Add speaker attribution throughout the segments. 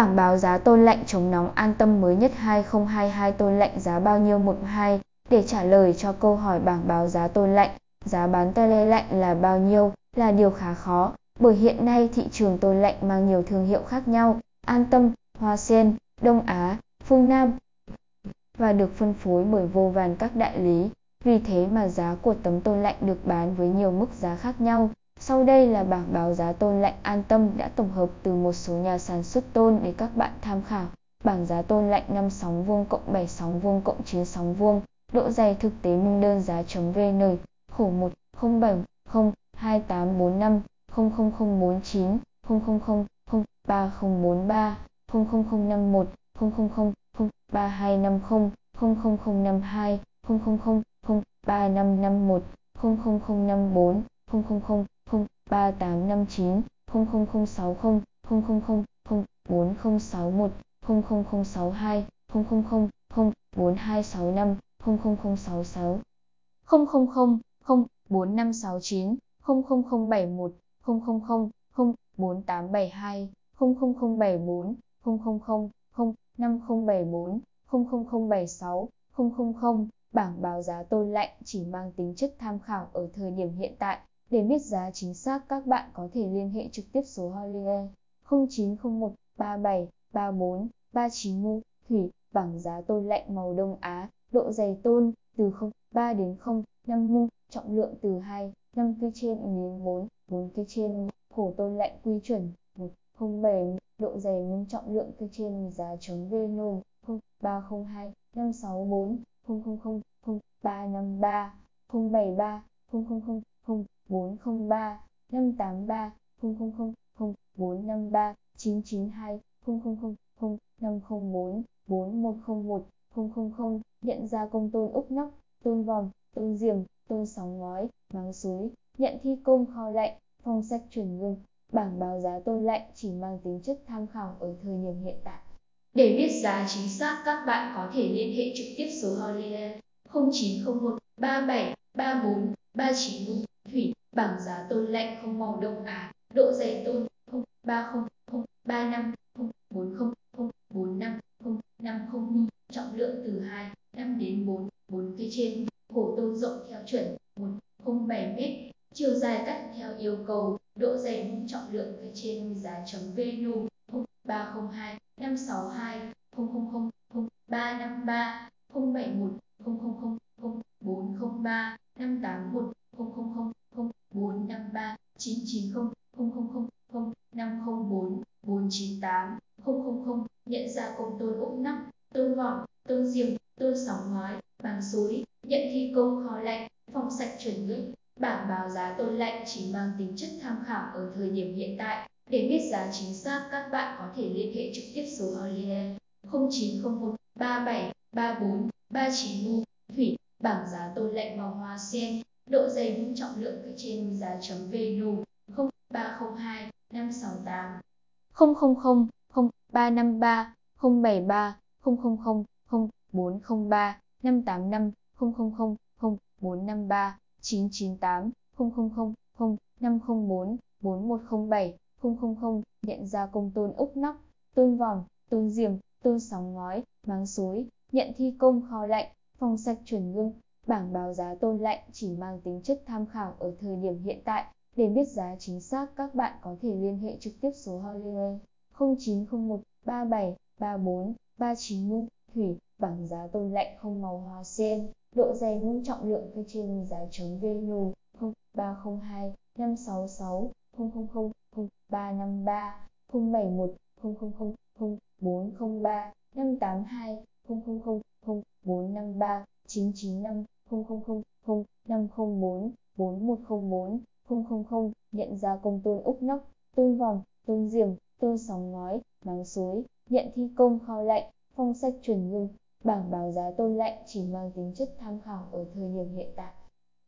Speaker 1: Bảng báo giá tôn lạnh chống nóng an tâm mới nhất 2022 tôn lạnh giá bao nhiêu 12 Để trả lời cho câu hỏi bảng báo giá tôn lạnh, giá bán tele lạnh là bao nhiêu là điều khá khó, bởi hiện nay thị trường tôn lạnh mang nhiều thương hiệu khác nhau, An Tâm, Hoa Sen, Đông Á, Phương Nam và được phân phối bởi vô vàn các đại lý. Vì thế mà giá của tấm tôn lạnh được bán với nhiều mức giá khác nhau. Sau đây là bảng báo giá tôn lạnh an tâm đã tổng hợp từ một số nhà sản xuất tôn để các bạn tham khảo. Bảng giá tôn lạnh 5 sóng vuông cộng 7 sóng vuông cộng 9 sóng vuông, độ dày thực tế minh đơn giá.vn, khổ 1 07 0 2845 00049 000 3043 00051 000 3250 00052 000 3551 00054 000 3859 00060 000 4061 00062 000 4265 00066 000 4569 00071 000 4872 00074 000 5074 00076 000 Bảng báo giá tôn lạnh chỉ mang tính chất tham khảo ở thời điểm hiện tại. Để biết giá chính xác các bạn có thể liên hệ trực tiếp số hotline 0901 37 34 39 mu thủy bảng giá tôn lạnh màu Đông Á, độ dày tôn từ 0,3 đến 0,5 mu, trọng lượng từ 2, 5 kg trên miếng 4, 4 kg trên, khổ tôn lạnh quy chuẩn 107, độ dày mu trọng lượng kg trên giá chống VN 0302 564 000 0353 073 000 403 583 000 453 992 000 504 4101 000 nhận ra công tôn úc nóc, tôn vòng, tôn diềm, tôn sóng ngói, máng suối, nhận thi công kho lạnh, phong sách chuyển ngưng, bảng báo giá tôn lạnh chỉ mang tính chất tham khảo ở thời điểm hiện tại. Để biết giá chính xác các bạn có thể liên hệ trực tiếp số hotline 0901 37 34 39 Thủy, bảng giá tôn lạnh không màu đông Á, à? độ dày tôn 030 035 040 045 050 mm, trọng lượng từ 2, 5 đến 4, 4 cây trên, khổ tôn rộng theo chuẩn 107 m, chiều dài cắt theo yêu cầu, độ dày mung trọng lượng cây trên giá chấm VN 0302 562 000 0353 071 000 0403 581 000 0453 990 000 504 498 000 nhận ra công tôn úc nóc, tôn vỏ, tôn diềm, tôn sóng ngói, bằng suối, nhận thi công kho lạnh, phòng sạch chuẩn ngưỡng. Bảng báo giá tôn lạnh chỉ mang tính chất tham khảo ở thời điểm hiện tại. Để biết giá chính xác, các bạn có thể liên hệ trực tiếp số hotline 0901 37 34 39 thủy, bảng giá tôn lệnh màu hoa sen, độ dày vững trọng lượng cây trên giá chấm vn 0302 568 000 0353 073 000 0403 585 000 0453 998 000 504 4107 000 nhận ra công tôn úc nóc, tôn vòng, tôn diềm, tôn sóng ngói, máng suối, nhận thi công kho lạnh, phòng sạch chuẩn ngưng. Bảng báo giá tôn lạnh chỉ mang tính chất tham khảo ở thời điểm hiện tại. Để biết giá chính xác các bạn có thể liên hệ trực tiếp số hotline 0901 37 34 39 thủy bảng giá tôn lạnh không màu hoa sen độ dày ngũ trọng lượng cây trên giá chống VN 0302 566 000 0353 071 000 0403 582 000 0453 995 000 504 4104 000 nhận ra công tôn úc nóc, tôn vòng, tôn diềm, tôn sóng ngói, máng suối, nhận thi công kho lạnh, phong sách chuẩn ngưng. Bảng báo giá tôn lạnh chỉ mang tính chất tham khảo ở thời điểm hiện tại.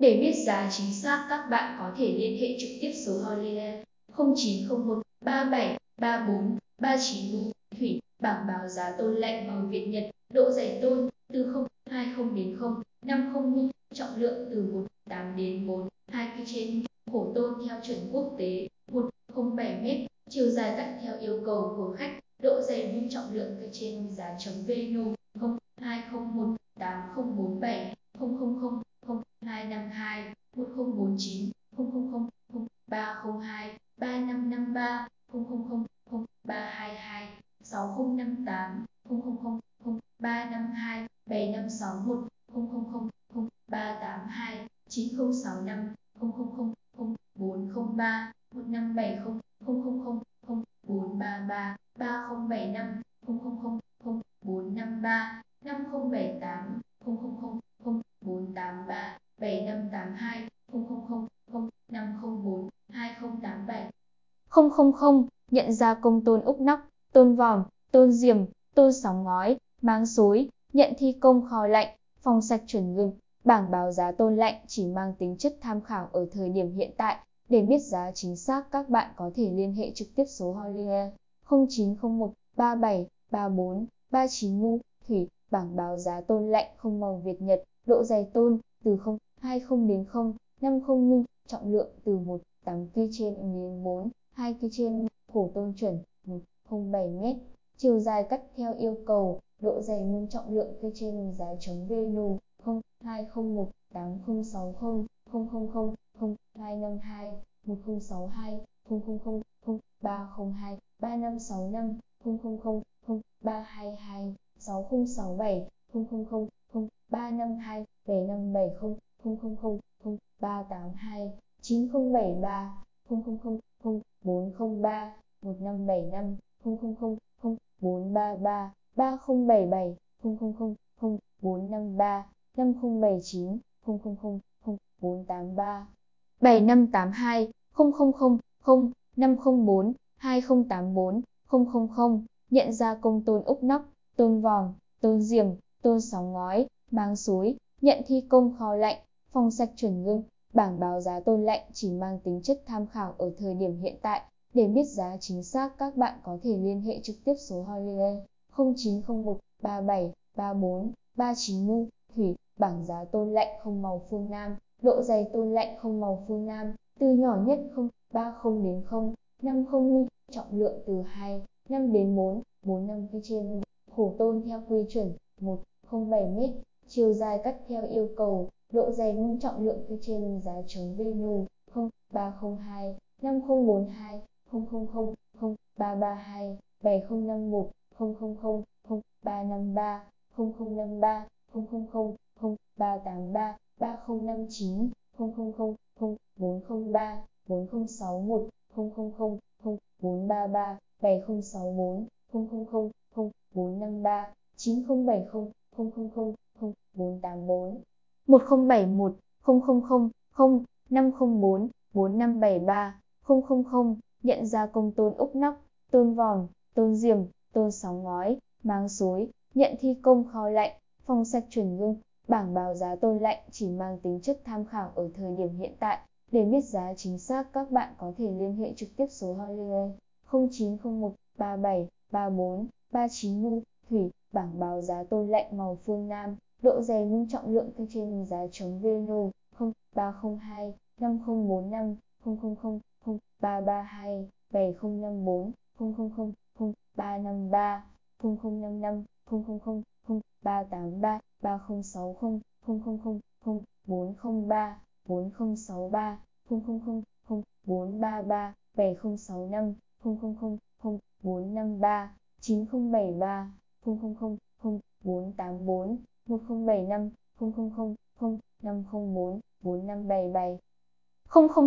Speaker 1: Để biết giá chính xác, các bạn có thể liên hệ trực tiếp số hotline 0901 37 34 39 thủy, bảng báo giá tôn lạnh bằng Việt Nhật, độ dày tôn từ 020 đến 050 trọng lượng từ 18 đến 4 2 kg trên khổ tôn theo chuẩn quốc tế 107 m chiều dài cắt theo yêu cầu của khách độ dày trọng lượng cây trên giá chống VNU 0201 8047 000 0252 1049 000 302 3553 000 322 6058 000 352 7561 000 382 9065 000 403 1570 000 433 3075 000 453 5078 000 483 7582 000 504 2087 000 nhận ra công tôn úc nóc, tôn vòm, tôn diềm, tôn sóng ngói, máng suối nhận thi công kho lạnh, phòng sạch chuẩn ngừng. Bảng báo giá tôn lạnh chỉ mang tính chất tham khảo ở thời điểm hiện tại. Để biết giá chính xác, các bạn có thể liên hệ trực tiếp số hotline 0901 37 34 39 ngu thủy bảng báo giá tôn lạnh không màu Việt Nhật, độ dày tôn từ 0.20 đến 0.50mm. trọng lượng từ 1.8kg trên đến 2 kg trên khổ tôn chuẩn 107 m chiều dài cắt theo yêu cầu, độ dày nguyên trọng lượng kg trên giá chống VN 02018060000 0 2 5 2 1062 000 0302 3565 000 0322 6067 000 352 7570 000 382 9073 000 403 1575 000 433 3077 000 453 5079 000 483 7582 000 0 504 2084 000 nhận ra công tôn úc nóc, tôn vòm, tôn diềm, tôn sóng ngói, mang suối, nhận thi công kho lạnh, phòng sạch chuẩn ngưng. Bảng báo giá tôn lạnh chỉ mang tính chất tham khảo ở thời điểm hiện tại. Để biết giá chính xác các bạn có thể liên hệ trực tiếp số hotline 0901 37 34 39 ngu thủy. Bảng giá tôn lạnh không màu phương Nam, độ dày tôn lạnh không màu phương Nam, từ nhỏ nhất 0, 30 đến 0, 50 mm, trọng lượng từ 2, 5 đến 4, 4 năm trên. Khổ tôn theo quy chuẩn 107 m, chiều dài cắt theo yêu cầu, độ dày nung trọng lượng phía trên giá chống Venu 0, 302, 5042, 000, 0332, 7051, 000, 0353, 0053, 000, 0383, 3059, 000, 403, 4061, 000, 433, 7064, 000, 453, 9070, 000, 484, 1071, 000, 0, 504, 4573, 000, nhận ra công tôn úc nóc, tôn vòm, tôn diềm, tôn sóng ngói, máng suối, nhận thi công kho lạnh, phòng sạch chuẩn ngưng. Bảng báo giá tôn lạnh chỉ mang tính chất tham khảo ở thời điểm hiện tại. Để biết giá chính xác các bạn có thể liên hệ trực tiếp số hotline 0901 37 34 39 ngu thủy. Bảng báo giá tôn lạnh màu phương Nam, độ dày nung trọng lượng cây trên giá chống VNO 0302 5045 000 0332 7054 000 0353 0055 000 0383 3060 000 403 4063 000 433 7065 000 453 9073 000 484 1075 000 504 4577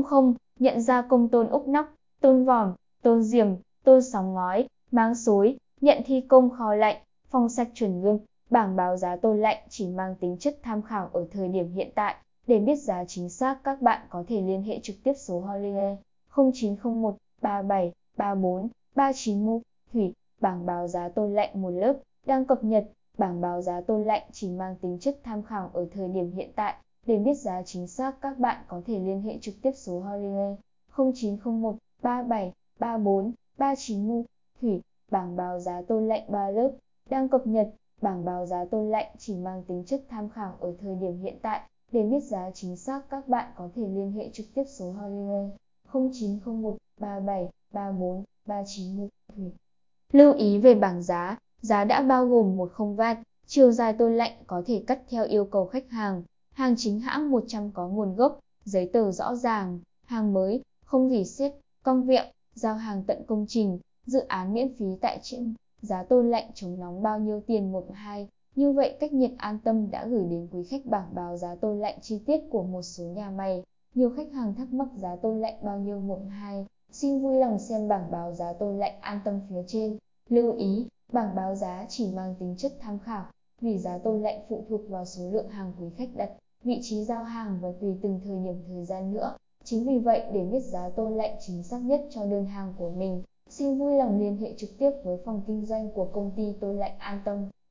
Speaker 1: 000 nhận ra công tôn úc nóc, tôn vòm, tôn diềm, tôn sóng ngói, máng xối, nhận thi công kho lạnh, phòng sạch chuẩn gương Bảng báo giá tôn lạnh chỉ mang tính chất tham khảo ở thời điểm hiện tại. Để biết giá chính xác, các bạn có thể liên hệ trực tiếp số hotline 0901 37 34 39 mu thủy. Bảng báo giá tôn lạnh một lớp đang cập nhật. Bảng báo giá tôn lạnh chỉ mang tính chất tham khảo ở thời điểm hiện tại. Để biết giá chính xác, các bạn có thể liên hệ trực tiếp số hotline 0901 37 34 39 thủy. Bảng báo giá tôn lạnh 3 lớp đang cập nhật. Bảng báo giá tôn lạnh chỉ mang tính chất tham khảo ở thời điểm hiện tại. Để biết giá chính xác các bạn có thể liên hệ trực tiếp số hotline 0901 37 34 391. thủy. Lưu ý về bảng giá, Giá đã bao gồm một không vát, chiều dài tôn lạnh có thể cắt theo yêu cầu khách hàng. Hàng chính hãng 100 có nguồn gốc, giấy tờ rõ ràng, hàng mới, không gỉ xiết, cong vẹo, giao hàng tận công trình, dự án miễn phí tại trên. Giá tôn lạnh chống nóng bao nhiêu tiền một hai? Như vậy cách nhiệt an tâm đã gửi đến quý khách bảng báo giá tôn lạnh chi tiết của một số nhà máy. Nhiều khách hàng thắc mắc giá tôn lạnh bao nhiêu một hai. Xin vui lòng xem bảng báo giá tôn lạnh an tâm phía trên. Lưu ý, bảng báo giá chỉ mang tính chất tham khảo, vì giá tôn lạnh phụ thuộc vào số lượng hàng quý khách đặt, vị trí giao hàng và tùy từng thời điểm thời gian nữa. Chính vì vậy để biết giá tôn lạnh chính xác nhất cho đơn hàng của mình, xin vui lòng liên hệ trực tiếp với phòng kinh doanh của công ty, tôi lạnh an tâm.